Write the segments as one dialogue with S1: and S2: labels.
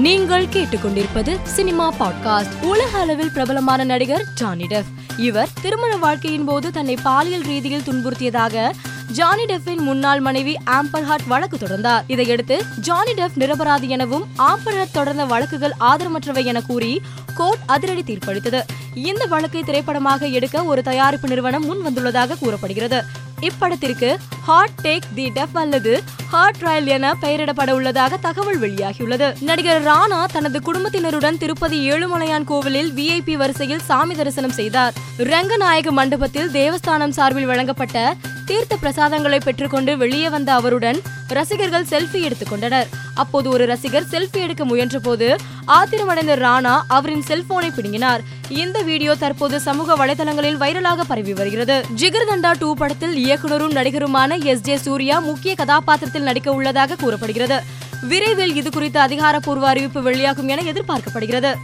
S1: நீங்கள் கேட்டுக்கொண்டிருப்பது cinema podcast. உலக அளவில் பிரபலமான நடிகர் ஜானி டெஃப். இவர் திருமண வாழ்க்கையின் போது தன்னை பாலியல் ரீதியில் துன்புறுத்தியதாக ஜானி டெஃபின் முன்னாள் மனைவி ஆம்பர் ஹார்ட் வழக்கு தொடர்ந்தார். இதையடுத்து ஜானி டெஃப் நிரபராதி எனவும் ஆம்பர் ஹார்ட் தொடர்ந்த வழக்குகள் ஆதரமற்றவை என கூறி கோர்ட் அதிரடி தீர்ப்பளித்தது. இந்த வழக்கை திரைப்படமாக எடுக்க ஒரு தயாரிப்பு நிறுவனம் முன் வந்துள்ளதாக கூறப்படுகிறது. இப்படத்திற்கு ஹார்ட் டேக் தி டெஃப் அல்லது ஹார்ட் ட்ரையல் என பெயரிடப்பட உள்ளதாக தகவல் வெளியாகியுள்ளது. நடிகர் ராணா தனது குடும்பத்தினருடன் திருப்பதி ஏழுமலையான் கோவிலில் விஐபி வரிசையில் சாமி தரிசனம் செய்தார். ரங்கநாயக மண்டபத்தில் தேவஸ்தானம் சார்பில் வழங்கப்பட்ட தீர்த்த பிரசாதங்களை பெற்றுக்கொண்டு வெளியே வந்த அவருடன் ரசிகர்கள் செல்ஃபி எடுத்துக் கொண்டனர் அப்போது ஒரு ரசிகர் செல்ஃபி எடுக்க முயன்றபோது ஆத்திரமடைந்த ராணா அவரின் செல்போனை பிடுங்கினார். இந்த வீடியோ தற்போது சமூக வலைதளங்களில் வைரலாக பரவி வருகிறது. ஜிகர்தண்டா டூ படத்தில் இயக்குனரும் நடிகருமான எஸ் ஜே சூர்யா முக்கிய கதாபாத்திரத்தில் நடிக்க உள்ளதாக கூறப்படுகிறது. விரைவில் இது குறித்த அதிகாரப்பூர்வ அறிவிப்பு வெளியாகும் என எதிர்பார்க்கப்படுகிறது.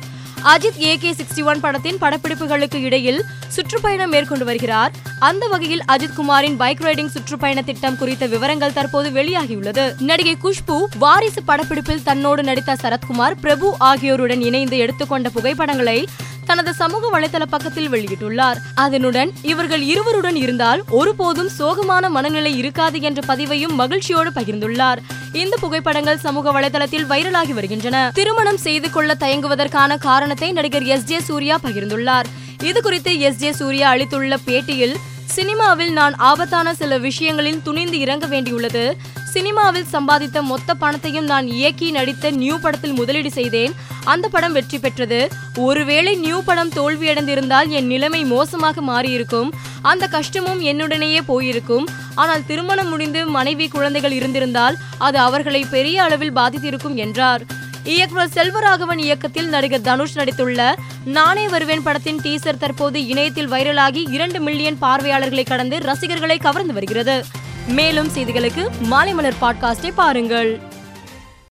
S1: Ajith A K sixty one படத்தின் படப்பிடிப்புகளுக்கு இடையில் சுற்றுப்பயணம் மேற்கொண்டு வருகிறார். அந்த வகையில் அஜித் குமாரின் பைக் ரைடிங் சுற்றுப்பயண திட்டம் குறித்த விவரங்கள் தற்போது வெளியாகியுள்ளது. நடிகை குஷ்பு வாரிசு படப்பிடிப்பில் தன்னோடு நடித்த சரத்குமார் பிரபு ஆகியோருடன் இணைந்து எடுத்துக்கொண்ட புகைப்படங்களை தனது சமூக வலைதள பக்கத்தில் வெளியிட்டுள்ளார். அதனுடன் இவர்கள் இருவருடன் இருந்தால் ஒருபோதும் சோகமான மனநிலை இருக்காது என்ற பதிவையும் மகிழ்ச்சியோடு பகிர்ந்துள்ளார். இந்த புகைப்படங்கள் சமூக வலைதளத்தில் வைரலாகி வருகின்றன. திருமணம் செய்து கொள்ள தயங்குவதற்கான காரணத்தை நடிகர் எஸ். ஜே. சூர்யா பகிர்ந்துள்ளார். இது குறித்து எஸ். ஜே. சூர்யா அளித்துள்ள பேட்டியில் சினிமாவில் நான் ஆபத்தான சில விஷயங்களில் துணிந்து இறங்க வேண்டியுள்ளது. சினிமாவில் சம்பாதித்த மொத்த பணத்தையும் நான் இயக்கி நடித்த நியூ படத்தில் முதலீடு செய்தேன். அந்த படம் வெற்றி பெற்றது. ஒருவேளை நியூ படம் தோல்வியடைந்திருந்தால் என் நிலைமை மோசமாக மாறியிருக்கும். அந்த கஷ்டமும் என்னுடனேயே போயிருக்கும். ஆனால் திருமணம் முடிந்து மனைவி குழந்தைகள் இருந்திருந்தால் அது அவர்களை பெரிய அளவில் பாதித்திருக்கும் என்றார். இயக்குனர் செல்வராகவன் இயக்கத்தில் நடிகர் தனுஷ் நடித்துள்ள நானே வருவேன் படத்தின் டீசர் தற்போது இணையத்தில் வைரலாகி இரண்டு மில்லியன் பார்வையாளர்களை கடந்து ரசிகர்களை கவர்ந்து வருகிறது. மேலும் செய்திகளுக்கு மாலை மலர் பாட்காஸ்டை பாருங்கள்.